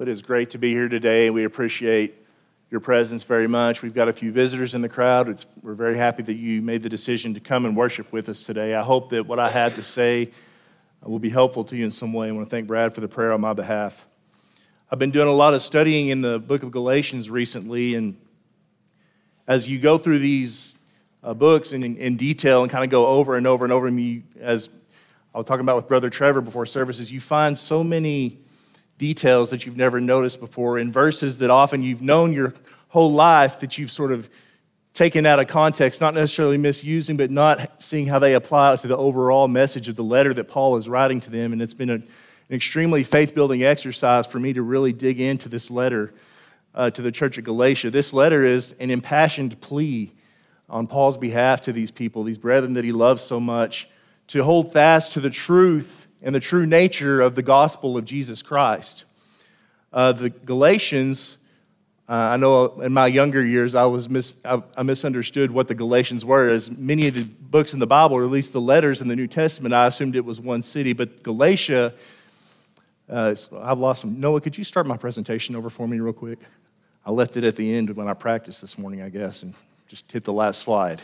It is great to be here today, and we appreciate your presence very much. We've got a few visitors in the crowd. It's, we're very happy that you made the decision to come and worship with us today. I hope that what I had to say will be helpful to you in some way. I want to thank Brad for the prayer on my behalf. I've been doing a lot of studying in the book of Galatians recently, and as you go through these uh, books in, in, detail and kind of go over and over and over, and you, as I was talking about with Brother Trevor before services, you find so many details that you've never noticed before in verses that often you've known your whole life that you've sort of taken out of context, not necessarily misusing, but not seeing how they apply to the overall message of the letter that Paul is writing to them. And it's been an extremely faith building exercise for me to really dig into this letter uh, to the church of Galatia. This letter is an impassioned plea on Paul's behalf to these people, these brethren that he loves so much, to hold fast to the truth and the true nature of the gospel of Jesus Christ. Uh, the Galatians, uh, I know in my younger years I was mis- I, I, misunderstood what the Galatians were. As many of the books in the Bible, or at least the letters in the New Testament, I assumed it was one city. But Galatia, uh, I've lost some. Noah, could you start my presentation over for me real quick? I left it at the end when I practiced this morning, I guess, and just hit the last slide.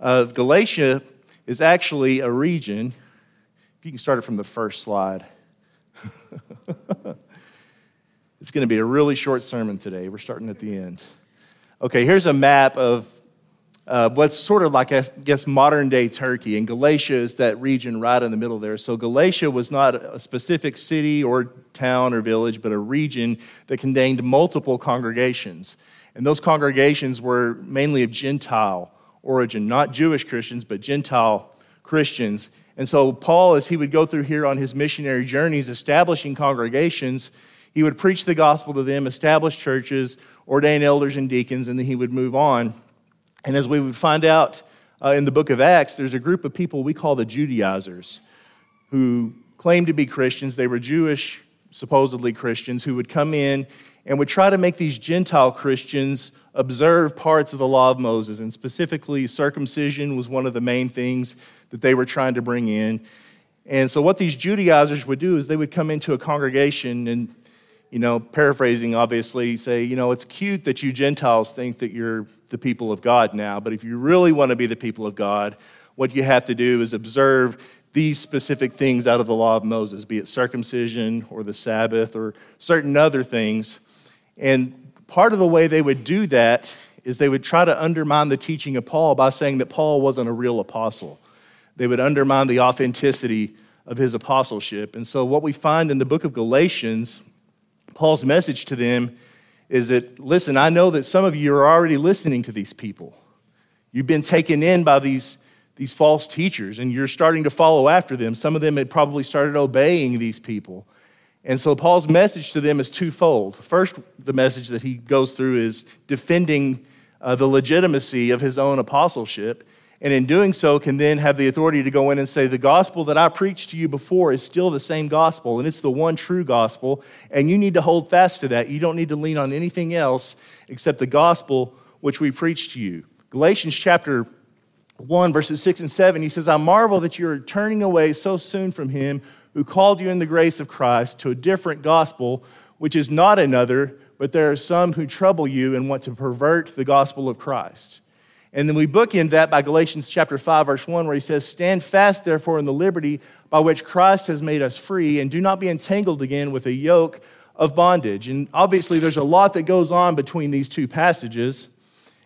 Uh, Galatia is actually a region if you can start it from the first slide. it's going to be a really short sermon today. We're starting at the end. Okay, here's a map of uh, what's sort of like, I guess, modern day Turkey. And Galatia is that region right in the middle there. So Galatia was not a specific city or town or village, but a region that contained multiple congregations. And those congregations were mainly of Gentile origin, not Jewish Christians, but Gentile Christians. And so, Paul, as he would go through here on his missionary journeys, establishing congregations, he would preach the gospel to them, establish churches, ordain elders and deacons, and then he would move on. And as we would find out uh, in the book of Acts, there's a group of people we call the Judaizers who claimed to be Christians. They were Jewish, supposedly Christians, who would come in and would try to make these Gentile Christians observe parts of the law of Moses. And specifically, circumcision was one of the main things that they were trying to bring in. And so, what these Judaizers would do is they would come into a congregation and, you know, paraphrasing obviously, say, you know, it's cute that you Gentiles think that you're the people of God now, but if you really want to be the people of God, what you have to do is observe these specific things out of the law of Moses, be it circumcision or the Sabbath or certain other things. And part of the way they would do that is they would try to undermine the teaching of Paul by saying that Paul wasn't a real apostle. They would undermine the authenticity of his apostleship. And so, what we find in the book of Galatians, Paul's message to them is that, listen, I know that some of you are already listening to these people. You've been taken in by these, these false teachers, and you're starting to follow after them. Some of them had probably started obeying these people. And so Paul's message to them is twofold. First, the message that he goes through is defending uh, the legitimacy of his own apostleship. And in doing so, can then have the authority to go in and say, The gospel that I preached to you before is still the same gospel, and it's the one true gospel. And you need to hold fast to that. You don't need to lean on anything else except the gospel which we preached to you. Galatians chapter 1, verses 6 and 7, he says, I marvel that you are turning away so soon from him who called you in the grace of Christ to a different gospel, which is not another, but there are some who trouble you and want to pervert the gospel of Christ. And then we bookend that by Galatians chapter 5, verse 1, where he says, Stand fast, therefore, in the liberty by which Christ has made us free, and do not be entangled again with a yoke of bondage. And obviously, there's a lot that goes on between these two passages,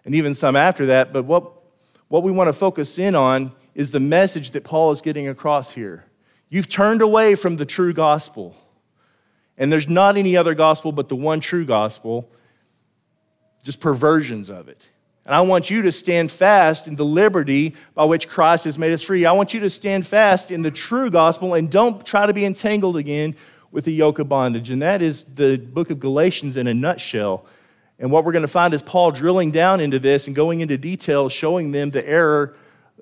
and even some after that. But what, what we want to focus in on is the message that Paul is getting across here. You've turned away from the true gospel. And there's not any other gospel but the one true gospel, just perversions of it. And I want you to stand fast in the liberty by which Christ has made us free. I want you to stand fast in the true gospel and don't try to be entangled again with the yoke of bondage. And that is the book of Galatians in a nutshell. And what we're going to find is Paul drilling down into this and going into detail, showing them the error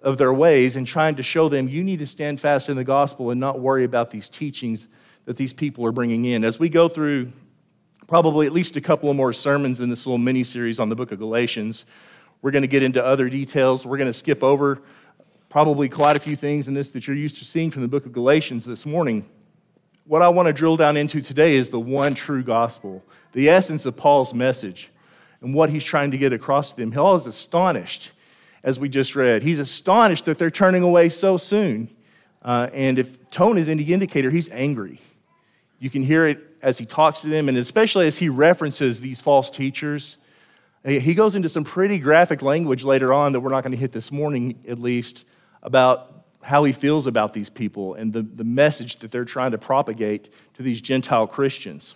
of their ways and trying to show them you need to stand fast in the gospel and not worry about these teachings that these people are bringing in. As we go through probably at least a couple of more sermons in this little mini series on the book of Galatians, we're going to get into other details. We're going to skip over probably quite a few things in this that you're used to seeing from the book of Galatians this morning. what I want to drill down into today is the one true gospel, the essence of Paul's message and what he's trying to get across to them. Paul is astonished, as we just read. He's astonished that they're turning away so soon. Uh, and if tone is any indicator, he's angry. You can hear it as he talks to them, and especially as he references these false teachers. He goes into some pretty graphic language later on that we're not going to hit this morning, at least, about how he feels about these people and the, the message that they're trying to propagate to these Gentile Christians.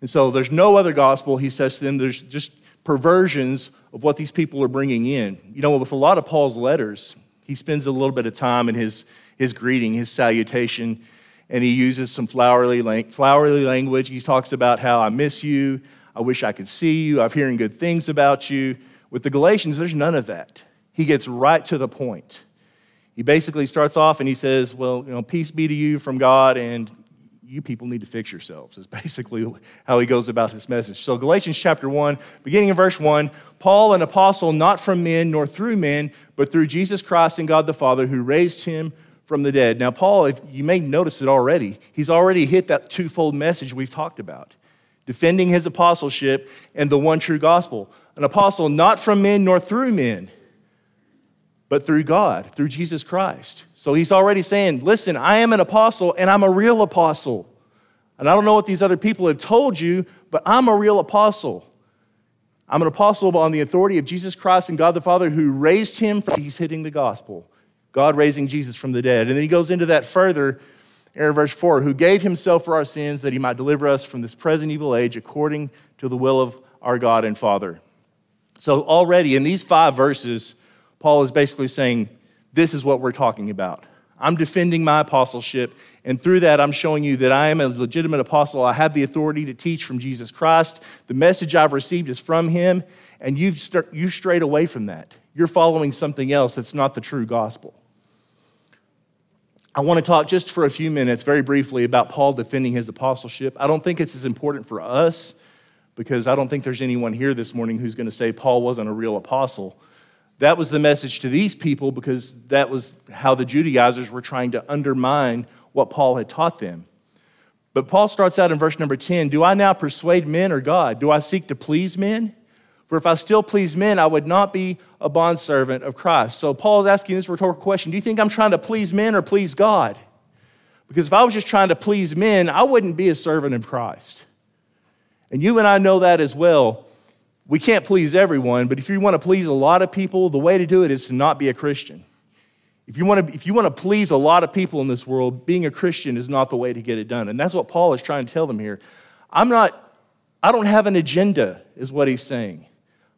And so there's no other gospel, he says to them. There's just perversions of what these people are bringing in. You know, with a lot of Paul's letters, he spends a little bit of time in his, his greeting, his salutation, and he uses some flowery, flowery language. He talks about how I miss you, I wish I could see you, I'm hearing good things about you. With the Galatians, there's none of that. He gets right to the point. He basically starts off and he says, Well, you know, peace be to you from God, and you people need to fix yourselves, is basically how he goes about this message. So, Galatians chapter 1, beginning in verse 1 Paul, an apostle, not from men nor through men, but through Jesus Christ and God the Father, who raised him from the dead. Now, Paul, if you may notice it already, he's already hit that twofold message we've talked about defending his apostleship and the one true gospel. An apostle not from men nor through men, but through God, through Jesus Christ. So he's already saying, listen, I am an apostle and I'm a real apostle. And I don't know what these other people have told you, but I'm a real apostle. I'm an apostle on the authority of Jesus Christ and God the Father who raised him from, he's hitting the gospel. God raising Jesus from the dead. And then he goes into that further in verse 4 who gave himself for our sins that he might deliver us from this present evil age according to the will of our God and Father. So, already in these five verses, Paul is basically saying, This is what we're talking about. I'm defending my apostleship, and through that, I'm showing you that I am a legitimate apostle. I have the authority to teach from Jesus Christ. The message I've received is from him, and you've, start, you strayed away from that. You're following something else that's not the true gospel. I want to talk just for a few minutes, very briefly, about Paul defending his apostleship. I don't think it's as important for us because I don't think there's anyone here this morning who's going to say Paul wasn't a real apostle. That was the message to these people because that was how the Judaizers were trying to undermine what Paul had taught them. But Paul starts out in verse number 10 Do I now persuade men or God? Do I seek to please men? For if I still please men, I would not be a bondservant of Christ. So Paul is asking this rhetorical question Do you think I'm trying to please men or please God? Because if I was just trying to please men, I wouldn't be a servant of Christ. And you and I know that as well we can't please everyone, but if you want to please a lot of people, the way to do it is to not be a Christian. If you, want to, if you want to please a lot of people in this world, being a Christian is not the way to get it done. And that's what Paul is trying to tell them here. I'm not, I don't have an agenda, is what he's saying.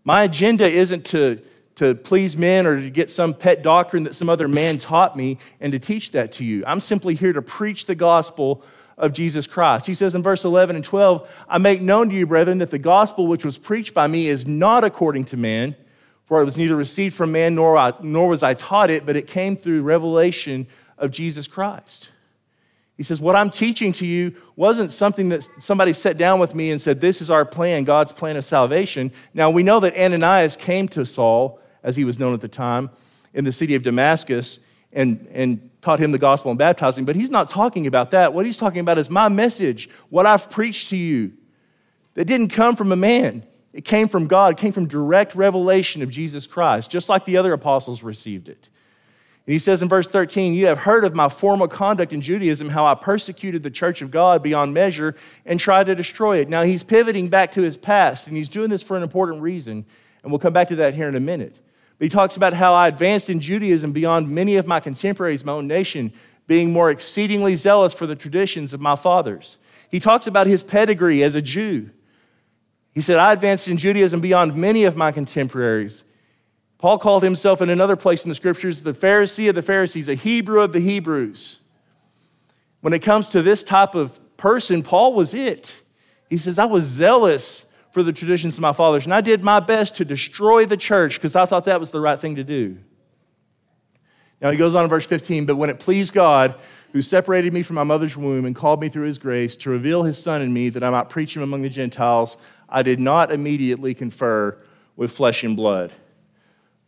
My agenda isn't to, to please men or to get some pet doctrine that some other man taught me and to teach that to you. I'm simply here to preach the gospel of Jesus Christ. He says in verse 11 and 12, I make known to you, brethren, that the gospel which was preached by me is not according to man, for it was neither received from man nor, I, nor was I taught it, but it came through revelation of Jesus Christ. He says, What I'm teaching to you wasn't something that somebody sat down with me and said, This is our plan, God's plan of salvation. Now, we know that Ananias came to Saul, as he was known at the time, in the city of Damascus, and, and taught him the gospel and baptizing, but he's not talking about that. What he's talking about is my message, what I've preached to you. That didn't come from a man, it came from God, it came from direct revelation of Jesus Christ, just like the other apostles received it. And he says in verse 13, You have heard of my former conduct in Judaism, how I persecuted the church of God beyond measure and tried to destroy it. Now he's pivoting back to his past, and he's doing this for an important reason. And we'll come back to that here in a minute. But he talks about how I advanced in Judaism beyond many of my contemporaries, my own nation, being more exceedingly zealous for the traditions of my fathers. He talks about his pedigree as a Jew. He said, I advanced in Judaism beyond many of my contemporaries. Paul called himself in another place in the scriptures the Pharisee of the Pharisees, a Hebrew of the Hebrews. When it comes to this type of person, Paul was it. He says, I was zealous for the traditions of my fathers. And I did my best to destroy the church because I thought that was the right thing to do. Now he goes on in verse 15, but when it pleased God, who separated me from my mother's womb and called me through his grace to reveal his son in me that I might preach him among the Gentiles, I did not immediately confer with flesh and blood.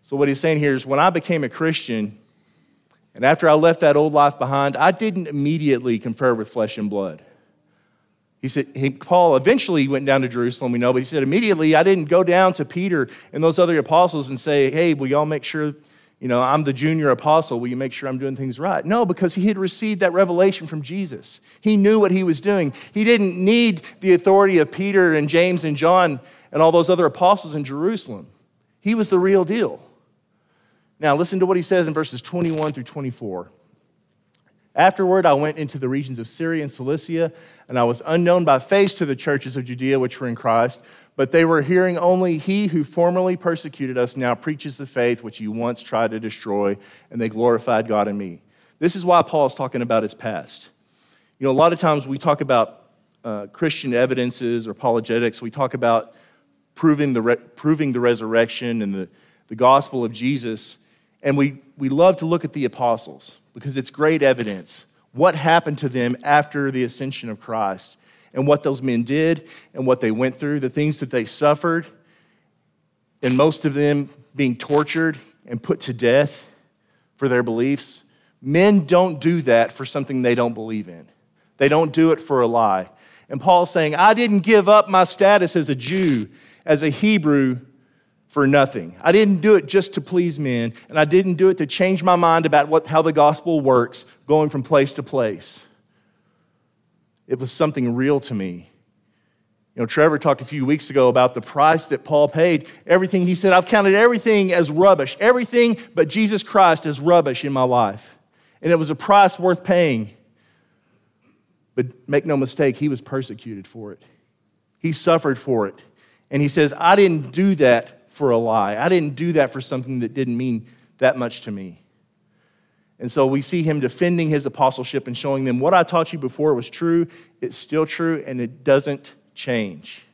So what he's saying here is when I became a Christian, And after I left that old life behind, I didn't immediately confer with flesh and blood. He said, he, Paul eventually went down to Jerusalem, we know, but he said, immediately I didn't go down to Peter and those other apostles and say, hey, will y'all make sure, you know, I'm the junior apostle. Will you make sure I'm doing things right? No, because he had received that revelation from Jesus. He knew what he was doing. He didn't need the authority of Peter and James and John and all those other apostles in Jerusalem. He was the real deal. Now, listen to what he says in verses 21 through 24. Afterward, I went into the regions of Syria and Cilicia, and I was unknown by face to the churches of Judea which were in Christ, but they were hearing only, He who formerly persecuted us now preaches the faith which you once tried to destroy, and they glorified God in me. This is why Paul is talking about his past. You know, a lot of times we talk about uh, Christian evidences or apologetics, we talk about proving the, re- proving the resurrection and the, the gospel of Jesus, and we, we love to look at the apostles because it's great evidence what happened to them after the ascension of Christ and what those men did and what they went through, the things that they suffered, and most of them being tortured and put to death for their beliefs. Men don't do that for something they don't believe in. They don't do it for a lie. And Paul's saying, I didn't give up my status as a Jew, as a Hebrew, for nothing. I didn't do it just to please men, and I didn't do it to change my mind about what, how the gospel works, going from place to place. It was something real to me. You know, Trevor talked a few weeks ago about the price that Paul paid. Everything, he said, I've counted everything as rubbish, everything but Jesus Christ as rubbish in my life. And it was a price worth paying. But make no mistake, he was persecuted for it, he suffered for it. And he says, I didn't do that for a lie. I didn't do that for something that didn't mean that much to me. And so we see him defending his apostleship and showing them what I taught you before was true, it's still true, and it doesn't change.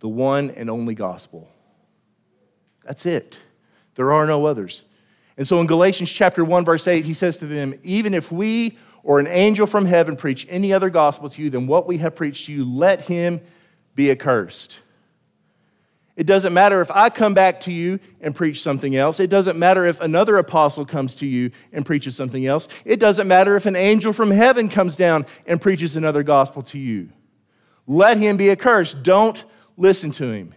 The one and only gospel. That's it. There are no others. And so in Galatians chapter 1 verse 8 he says to them, "Even if we or an angel from heaven preach any other gospel to you than what we have preached to you, let him be accursed." It doesn't matter if I come back to you and preach something else. It doesn't matter if another apostle comes to you and preaches something else. It doesn't matter if an angel from heaven comes down and preaches another gospel to you. Let him be accursed. Don't listen to him.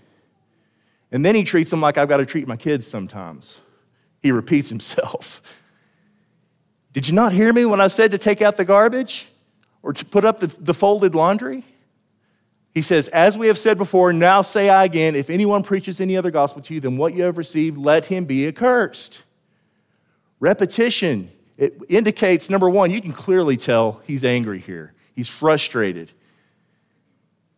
And then he treats them like I've got to treat my kids sometimes. He repeats himself. Did you not hear me when I said to take out the garbage or to put up the, the folded laundry? He says, As we have said before, now say I again, if anyone preaches any other gospel to you than what you have received, let him be accursed. Repetition. It indicates, number one, you can clearly tell he's angry here. He's frustrated.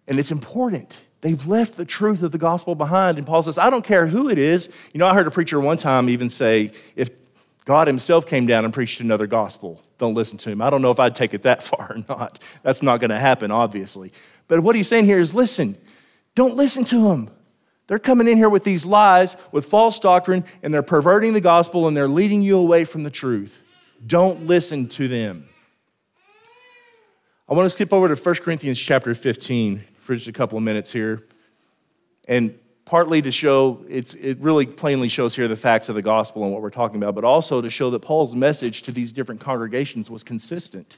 And it's important. They've left the truth of the gospel behind. And Paul says, I don't care who it is. You know, I heard a preacher one time even say, if God himself came down and preached another gospel, don't listen to him. I don't know if I'd take it that far or not. That's not going to happen, obviously. But what he's saying here is listen, don't listen to them. They're coming in here with these lies, with false doctrine, and they're perverting the gospel and they're leading you away from the truth. Don't listen to them. I want to skip over to 1 Corinthians chapter 15 for just a couple of minutes here. And partly to show, it really plainly shows here the facts of the gospel and what we're talking about, but also to show that Paul's message to these different congregations was consistent.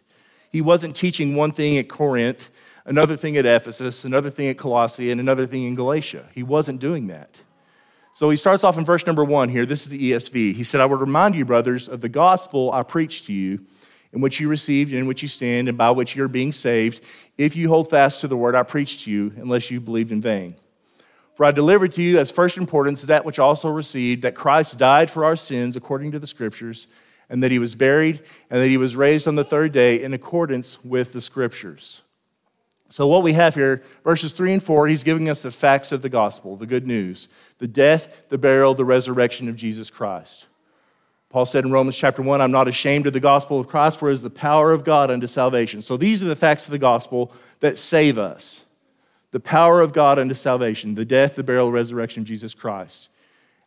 He wasn't teaching one thing at Corinth another thing at Ephesus, another thing at Colossae, and another thing in Galatia. He wasn't doing that. So he starts off in verse number one here. This is the ESV. He said, I would remind you, brothers, of the gospel I preached to you, in which you received, and in which you stand, and by which you're being saved, if you hold fast to the word I preached to you, unless you believed in vain. For I delivered to you as first importance that which also received, that Christ died for our sins according to the scriptures, and that he was buried, and that he was raised on the third day in accordance with the scriptures. So, what we have here, verses 3 and 4, he's giving us the facts of the gospel, the good news the death, the burial, the resurrection of Jesus Christ. Paul said in Romans chapter 1, I'm not ashamed of the gospel of Christ, for it is the power of God unto salvation. So, these are the facts of the gospel that save us the power of God unto salvation, the death, the burial, resurrection of Jesus Christ.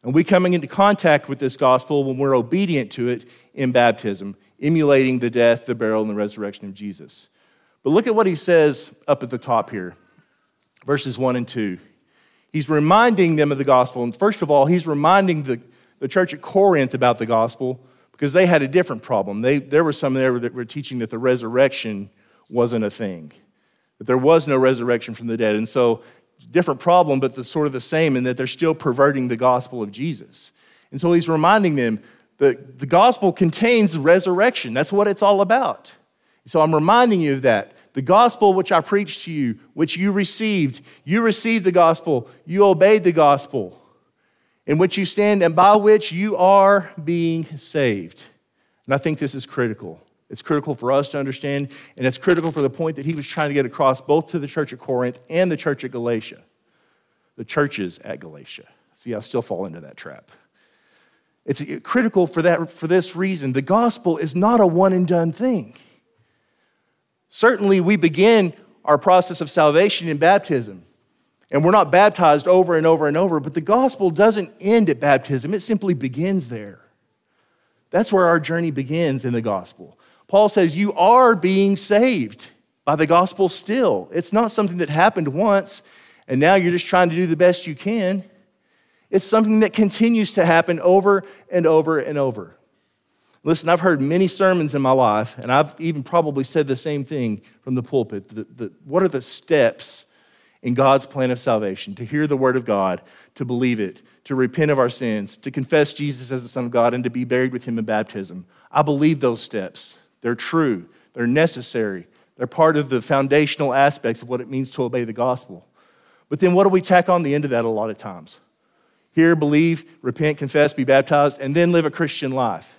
And we coming into contact with this gospel when we're obedient to it in baptism, emulating the death, the burial, and the resurrection of Jesus. But look at what he says up at the top here, verses 1 and 2. He's reminding them of the gospel. And first of all, he's reminding the, the church at Corinth about the gospel. because they had a different problem. They, there were some there that were teaching that the resurrection wasn't a thing, that there was no resurrection from the dead. And so, different problem, but the, sort of the same in that they're still perverting the gospel of Jesus. And so he's reminding them that the gospel contains resurrection. That's what it's all about. So I'm reminding you of that. The gospel which I preached to you, which you received, you received the gospel, you obeyed the gospel, in which you stand and by which you are being saved. And I think this is critical. It's critical for us to understand, and it's critical for the point that he was trying to get across both to the church at Corinth and the church at Galatia, the churches at Galatia. See, I still fall into that trap. It's critical for, that, for this reason. The gospel is not a one and done thing. Certainly, we begin our process of salvation in baptism, and we're not baptized over and over and over, but the gospel doesn't end at baptism, it simply begins there. That's where our journey begins in the gospel. Paul says, You are being saved by the gospel still. It's not something that happened once, and now you're just trying to do the best you can. It's something that continues to happen over and over and over. Listen, I've heard many sermons in my life, and I've even probably said the same thing from the pulpit. The, the, what are the steps in God's plan of salvation? To hear the word of God, to believe it, to repent of our sins, to confess Jesus as the Son of God, and to be buried with Him in baptism. I believe those steps. They're true, they're necessary, they're part of the foundational aspects of what it means to obey the gospel. But then what do we tack on the end of that a lot of times? Hear, believe, repent, confess, be baptized, and then live a Christian life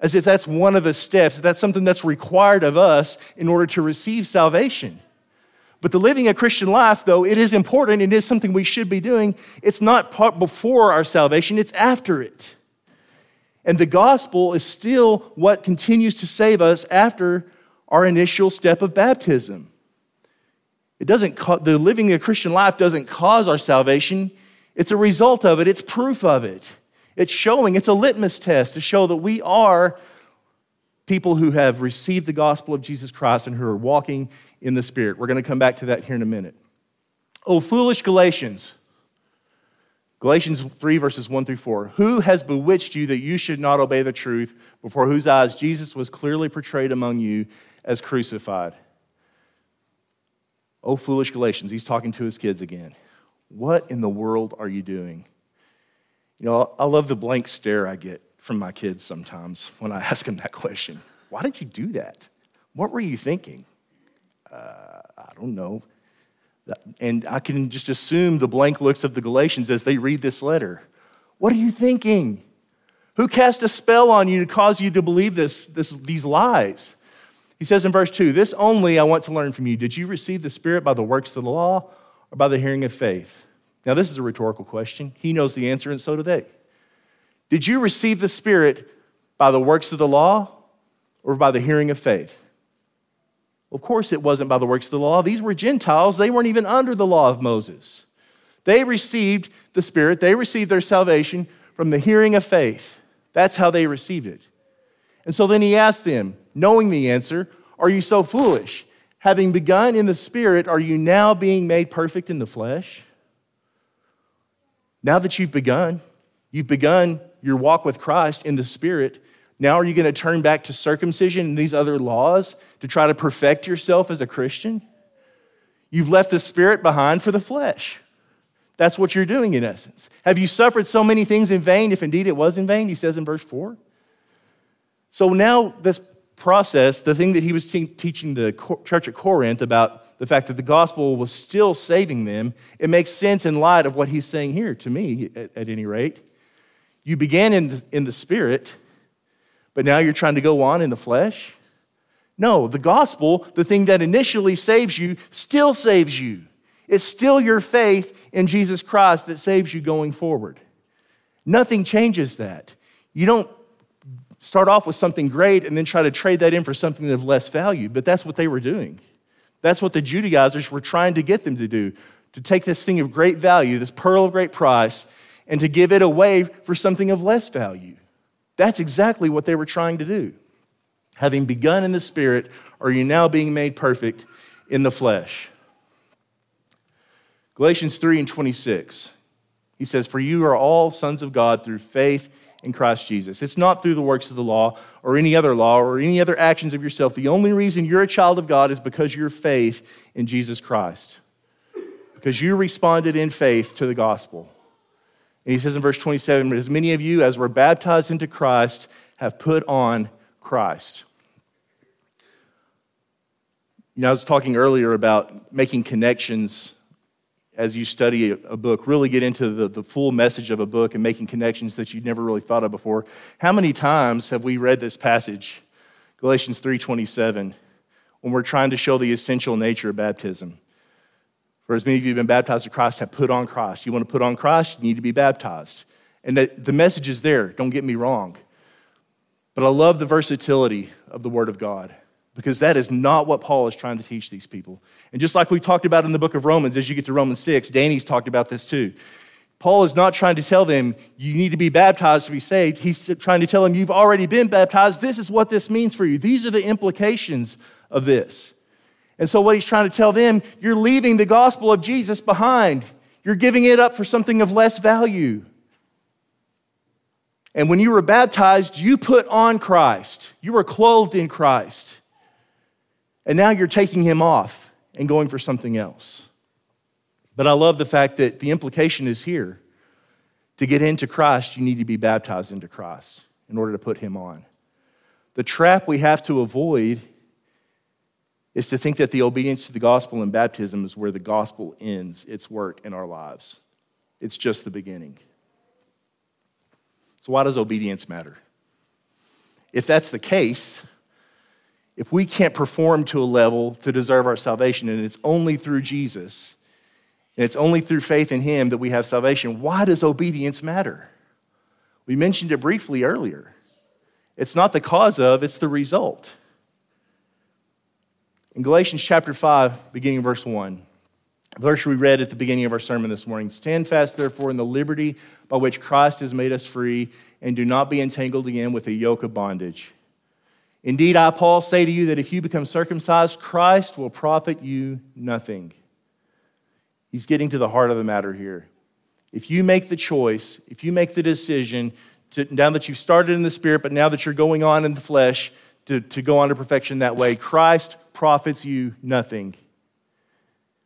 as if that's one of the steps, that's something that's required of us in order to receive salvation. But the living a Christian life, though, it is important, it is something we should be doing. It's not before our salvation, it's after it. And the gospel is still what continues to save us after our initial step of baptism. It doesn't, the living a Christian life doesn't cause our salvation, it's a result of it, it's proof of it. It's showing, it's a litmus test to show that we are people who have received the gospel of Jesus Christ and who are walking in the Spirit. We're going to come back to that here in a minute. Oh, foolish Galatians. Galatians 3, verses 1 through 4. Who has bewitched you that you should not obey the truth, before whose eyes Jesus was clearly portrayed among you as crucified? Oh, foolish Galatians. He's talking to his kids again. What in the world are you doing? You know, I love the blank stare I get from my kids sometimes when I ask them that question. Why did you do that? What were you thinking? Uh, I don't know. And I can just assume the blank looks of the Galatians as they read this letter. What are you thinking? Who cast a spell on you to cause you to believe this, this, these lies? He says in verse 2 This only I want to learn from you. Did you receive the Spirit by the works of the law or by the hearing of faith? Now, this is a rhetorical question. He knows the answer, and so do they. Did you receive the Spirit by the works of the law or by the hearing of faith? Of course, it wasn't by the works of the law. These were Gentiles, they weren't even under the law of Moses. They received the Spirit, they received their salvation from the hearing of faith. That's how they received it. And so then he asked them, knowing the answer, Are you so foolish? Having begun in the Spirit, are you now being made perfect in the flesh? Now that you've begun, you've begun your walk with Christ in the Spirit. Now, are you going to turn back to circumcision and these other laws to try to perfect yourself as a Christian? You've left the Spirit behind for the flesh. That's what you're doing in essence. Have you suffered so many things in vain, if indeed it was in vain? He says in verse 4. So now, this process, the thing that he was te- teaching the church at Corinth about the fact that the gospel was still saving them, it makes sense in light of what he's saying here to me, at, at any rate. You began in the, in the spirit, but now you're trying to go on in the flesh? No, the gospel, the thing that initially saves you, still saves you. It's still your faith in Jesus Christ that saves you going forward. Nothing changes that. You don't start off with something great and then try to trade that in for something of less value. But that's what they were doing. That's what the Judaizers were trying to get them to do to take this thing of great value, this pearl of great price, and to give it away for something of less value. That's exactly what they were trying to do. Having begun in the Spirit, are you now being made perfect in the flesh? Galatians 3 and 26. He says, For you are all sons of God through faith in Christ Jesus. It's not through the works of the law or any other law or any other actions of yourself. The only reason you're a child of God is because your faith in Jesus Christ, because you responded in faith to the gospel. And he says in verse 27 As many of you as were baptized into Christ have put on Christ. You know, I was talking earlier about making connections as you study a book, really get into the, the full message of a book and making connections that you'd never really thought of before. How many times have we read this passage, Galatians 3.27, when we're trying to show the essential nature of baptism? For as many of you have been baptized to Christ have put on Christ. You want to put on Christ, you need to be baptized. And that the message is there, don't get me wrong. But I love the versatility of the Word of God because that is not what Paul is trying to teach these people. And just like we talked about in the book of Romans, as you get to Romans 6, Danny's talked about this too. Paul is not trying to tell them you need to be baptized to be saved. He's trying to tell them you've already been baptized. This is what this means for you. These are the implications of this. And so, what he's trying to tell them, you're leaving the gospel of Jesus behind. You're giving it up for something of less value. And when you were baptized, you put on Christ. You were clothed in Christ. And now you're taking him off and going for something else. But I love the fact that the implication is here. To get into Christ, you need to be baptized into Christ in order to put him on. The trap we have to avoid is to think that the obedience to the gospel and baptism is where the gospel ends its work in our lives. It's just the beginning. So, why does obedience matter? If that's the case, if we can't perform to a level to deserve our salvation, and it's only through Jesus, and it's only through faith in Him that we have salvation, why does obedience matter? We mentioned it briefly earlier. It's not the cause of, it's the result. In Galatians chapter 5, beginning verse 1, verse we read at the beginning of our sermon this morning Stand fast, therefore, in the liberty by which Christ has made us free, and do not be entangled again with a yoke of bondage. Indeed, I, Paul, say to you that if you become circumcised, Christ will profit you nothing. He's getting to the heart of the matter here. If you make the choice, if you make the decision, to, now that you've started in the spirit, but now that you're going on in the flesh, to, to go on to perfection that way, Christ profits you nothing.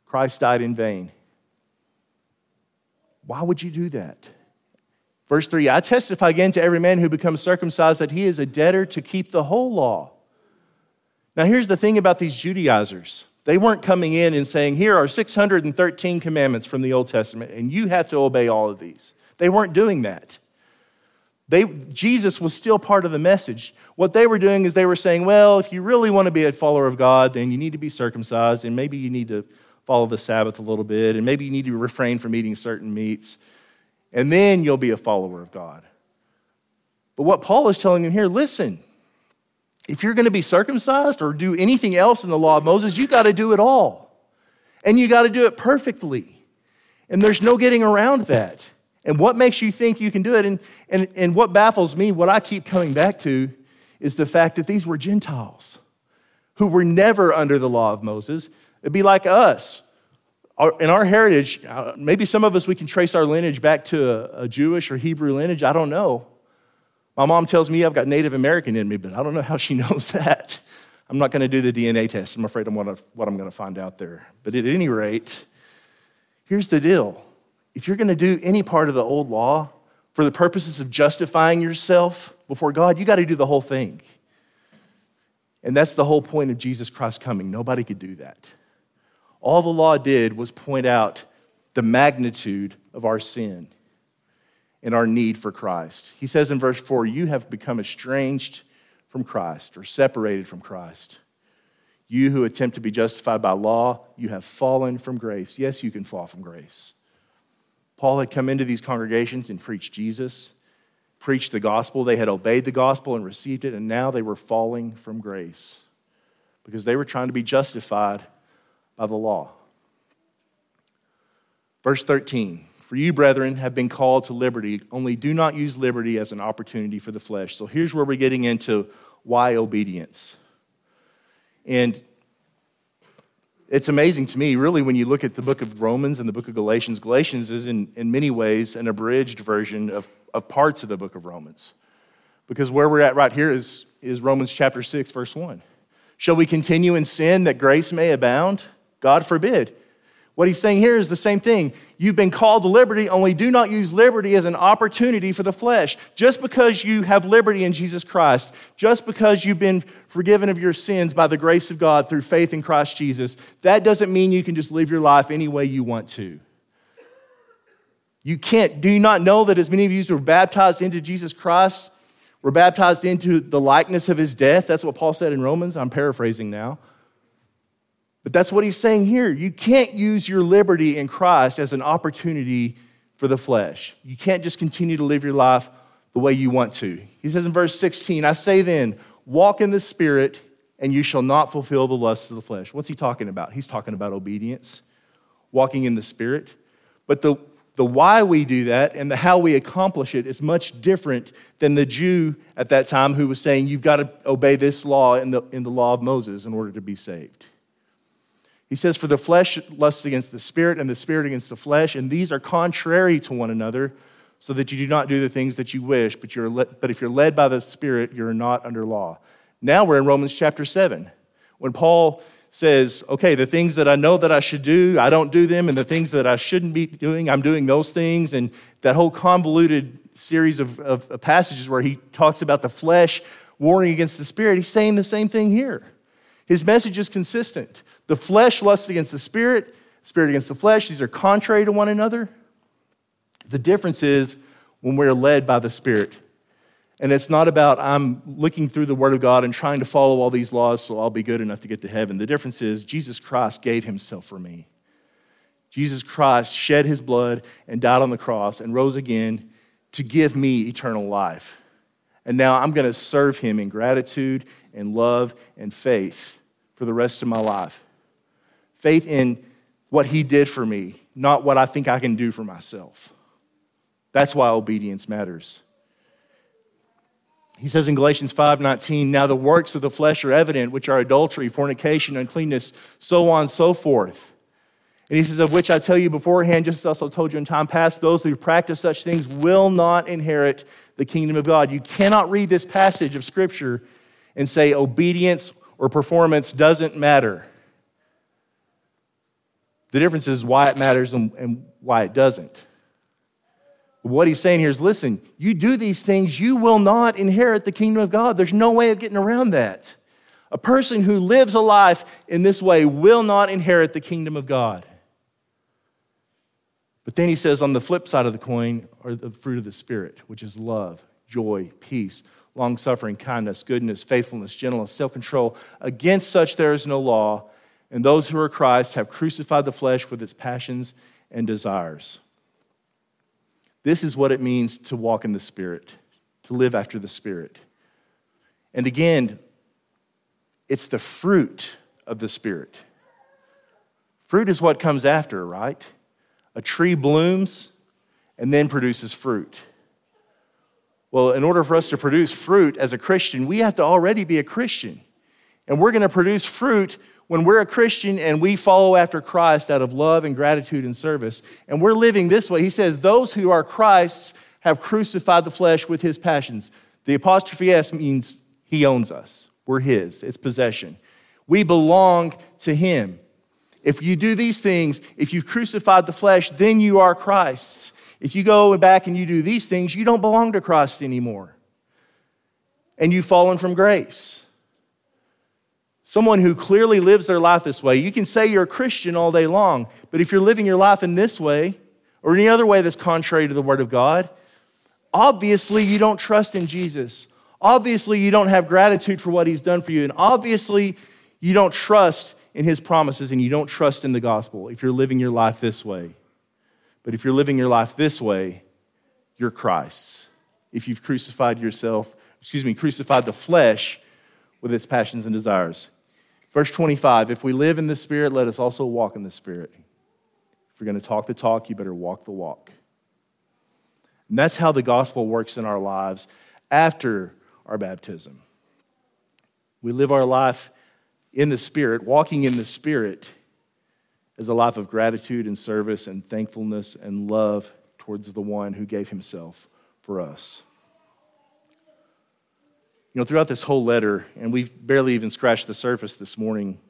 Christ died in vain. Why would you do that? Verse 3 I testify again to every man who becomes circumcised that he is a debtor to keep the whole law. Now, here's the thing about these Judaizers they weren't coming in and saying, Here are 613 commandments from the Old Testament, and you have to obey all of these. They weren't doing that. They, Jesus was still part of the message. What they were doing is they were saying, Well, if you really want to be a follower of God, then you need to be circumcised, and maybe you need to follow the Sabbath a little bit, and maybe you need to refrain from eating certain meats and then you'll be a follower of God. But what Paul is telling them here listen, if you're going to be circumcised or do anything else in the law of Moses, you got to do it all. And you got to do it perfectly. And there's no getting around that. And what makes you think you can do it? And, and, and what baffles me, what I keep coming back to, is the fact that these were Gentiles who were never under the law of Moses. It'd be like us in our heritage, uh, maybe some of us, we can trace our lineage back to a, a, Jewish or Hebrew lineage. I don't know. My mom tells me I've got Native American in me, but I don't know how she knows that. I'm not going to do the DNA test. I'm afraid of what, what I'm going to find out there. But at any rate, here's the deal if you're going to do any part of the old law for the purposes of justifying yourself before God, you got to do the whole thing. And that's the whole point of Jesus Christ coming. Nobody could do that. All the law did was point out the magnitude of our sin and our need for Christ. He says in verse 4 You have become estranged from Christ or separated from Christ. You who attempt to be justified by law, you have fallen from grace. Yes, you can fall from grace. Paul had come into these congregations and preached Jesus, preached the gospel. They had obeyed the gospel and received it, and now they were falling from grace because they were trying to be justified by the law. Verse 13 For you, brethren, have been called to liberty, only do not use liberty as an opportunity for the flesh. So here's where we're getting into why obedience. And it's amazing to me, really, when you look at the book of Romans and the book of Galatians. Galatians is, in, in many ways, an abridged version of, of parts of the book of Romans. Because where we're at right here is, is Romans chapter 6, verse 1. Shall we continue in sin that grace may abound? God forbid. What he's saying here is the same thing. You've been called to liberty, only do not use liberty as an opportunity for the flesh. Just because you have liberty in Jesus Christ, just because you've been forgiven of your sins by the grace of God through faith in Christ Jesus, that doesn't mean you can just live your life any way you want to. You can't, do you not know that as many of you were baptized into Jesus Christ were baptized into the likeness of his death? That's what Paul said in Romans. I'm paraphrasing now. But that's what he's saying here. You can't use your liberty in Christ as an opportunity for the flesh. You can't just continue to live your life the way you want to. He says in verse 16, I say then, walk in the Spirit, and you shall not fulfill the lusts of the flesh. What's he talking about? He's talking about obedience, walking in the Spirit. But the, the why we do that and the how we accomplish it is much different than the Jew at that time who was saying, You've got to obey this law in the, in the law of Moses in order to be saved. He says, For the flesh lusts against the spirit, and the spirit against the flesh, and these are contrary to one another, so that you do not do the things that you wish. But, you're le- but if you're led by the spirit, you're not under law. Now we're in Romans chapter 7, when Paul says, Okay, the things that I know that I should do, I don't do them, and the things that I shouldn't be doing, I'm doing those things. And that whole convoluted series of, of, of passages where he talks about the flesh warring against the spirit, he's saying the same thing here. His message is consistent. The flesh lusts against the spirit, spirit against the flesh. These are contrary to one another. The difference is when we're led by the Spirit. And it's not about I'm looking through the Word of God and trying to follow all these laws so I'll be good enough to get to heaven. The difference is Jesus Christ gave himself for me. Jesus Christ shed his blood and died on the cross and rose again to give me eternal life. And now I'm going to serve him in gratitude and love and faith for the rest of my life. Faith in what he did for me, not what I think I can do for myself. That's why obedience matters. He says in Galatians 5:19, "Now the works of the flesh are evident, which are adultery, fornication, uncleanness, so on and so forth." And he says, "Of which I tell you beforehand, just as I also told you in time past, those who practice such things will not inherit the kingdom of God." You cannot read this passage of scripture and say obedience or performance doesn't matter. The difference is why it matters and, and why it doesn't. What he's saying here is listen, you do these things, you will not inherit the kingdom of God. There's no way of getting around that. A person who lives a life in this way will not inherit the kingdom of God. But then he says, on the flip side of the coin are the fruit of the Spirit, which is love, joy, peace, long suffering, kindness, goodness, faithfulness, gentleness, self control. Against such there is no law and those who are Christ have crucified the flesh with its passions and desires. This is what it means to walk in the Spirit, to live after the Spirit. And again, it's the fruit of the Spirit. Fruit is what comes after, right? A tree blooms and then produces fruit. Well, in order for us to produce fruit as a Christian, we have to already be a Christian. And we're going to produce fruit when we're a Christian and we follow after Christ out of love and gratitude and service, and we're living this way, he says, Those who are Christ's have crucified the flesh with his passions. The apostrophe S means he owns us. We're his, it's possession. We belong to him. If you do these things, if you've crucified the flesh, then you are Christ's. If you go back and you do these things, you don't belong to Christ anymore. And you've fallen from grace. Someone who clearly lives their life this way. You can say you're a Christian all day long, but if you're living your life in this way or any other way that's contrary to the Word of God, obviously you don't trust in Jesus. Obviously you don't have gratitude for what He's done for you. And obviously you don't trust in His promises and you don't trust in the gospel if you're living your life this way. But if you're living your life this way, you're Christ's. If you've crucified yourself, excuse me, crucified the flesh with its passions and desires. Verse 25 If we live in the Spirit, let us also walk in the Spirit. If you're going to talk the talk, you better walk the walk. And that's how the gospel works in our lives after our baptism. We live our life in the Spirit, walking in the Spirit, is a life of gratitude and service and thankfulness and love towards the one who gave himself for us. You know, throughout this whole letter, and we've barely even scratched the surface this morning,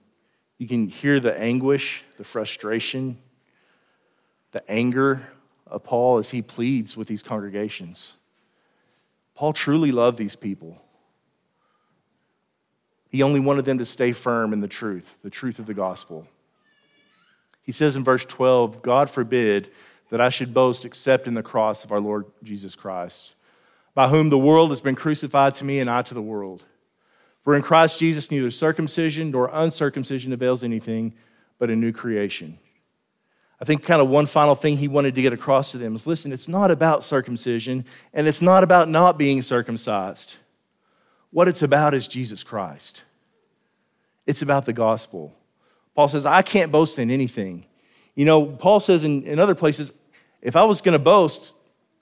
you can hear the anguish, the frustration, the anger of Paul as he pleads with these congregations. Paul truly loved these people. He only wanted them to stay firm in the truth, the truth of the gospel. He says in verse 12, God forbid that I should boast except in the cross of our Lord Jesus Christ, by whom the world has been crucified to me and I to the world. For in Christ Jesus, neither circumcision nor uncircumcision avails anything, but a new creation. I think kind of one final thing he wanted to get across to them is listen, it's not about circumcision and it's not about not being circumcised. What it's about is Jesus Christ. It's about the gospel. Paul says, I can't boast in anything. You know, Paul says in, in other places, if I was going to boast,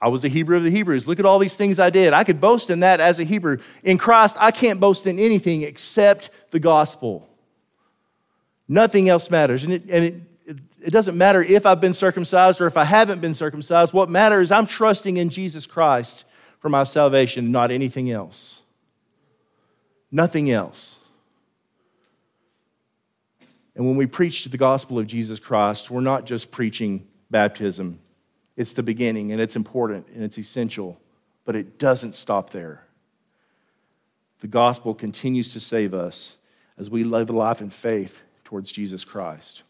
I was a Hebrew of the Hebrews. Look at all these things I did. I could boast in that as a Hebrew. In Christ, I can't boast in anything except the gospel. Nothing else matters. And it, and it, it doesn't matter if I've been circumcised or if I haven't been circumcised. What matters is I'm trusting in Jesus Christ for my salvation, not anything else. Nothing else. And when we preach the gospel of Jesus Christ, we're not just preaching baptism. It's the beginning, and it's important, and it's essential, but it doesn't stop there. The gospel continues to save us as we live a life in faith towards Jesus Christ.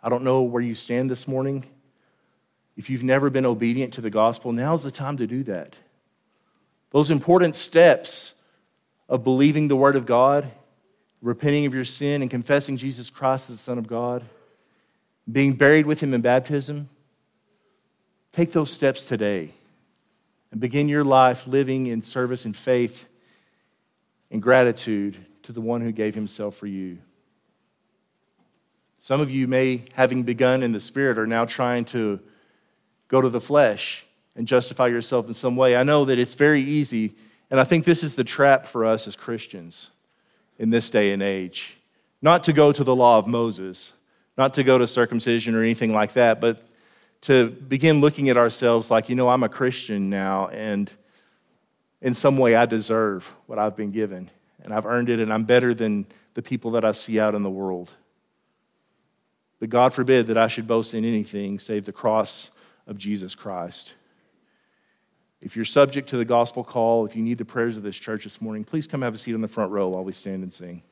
I don't know where you stand this morning. If you've never been obedient to the gospel, now's the time to do that. Those important steps of believing the word of God repenting of your sin and confessing Jesus Christ as the Son of God, being buried with Him in baptism, take those steps today and begin your life living in service and faith and gratitude to the one who gave Himself for you. Some of you may, having begun in the Spirit, are now trying to go to the flesh and justify yourself in some way. I know that it's very easy, and I think this is the trap for us as Christians in this day and age. Not to go to the law of Moses, not to go to circumcision or anything like that, but to begin looking at ourselves like, you know, I'm a Christian now, and in some way I deserve what I've been given, and I've earned it, and I'm better than the people that I see out in the world. But God forbid that I should boast in anything save the cross of Jesus Christ. If you're subject to the gospel call, if you need the prayers of this church this morning, please come have a seat on the front row while we stand and sing.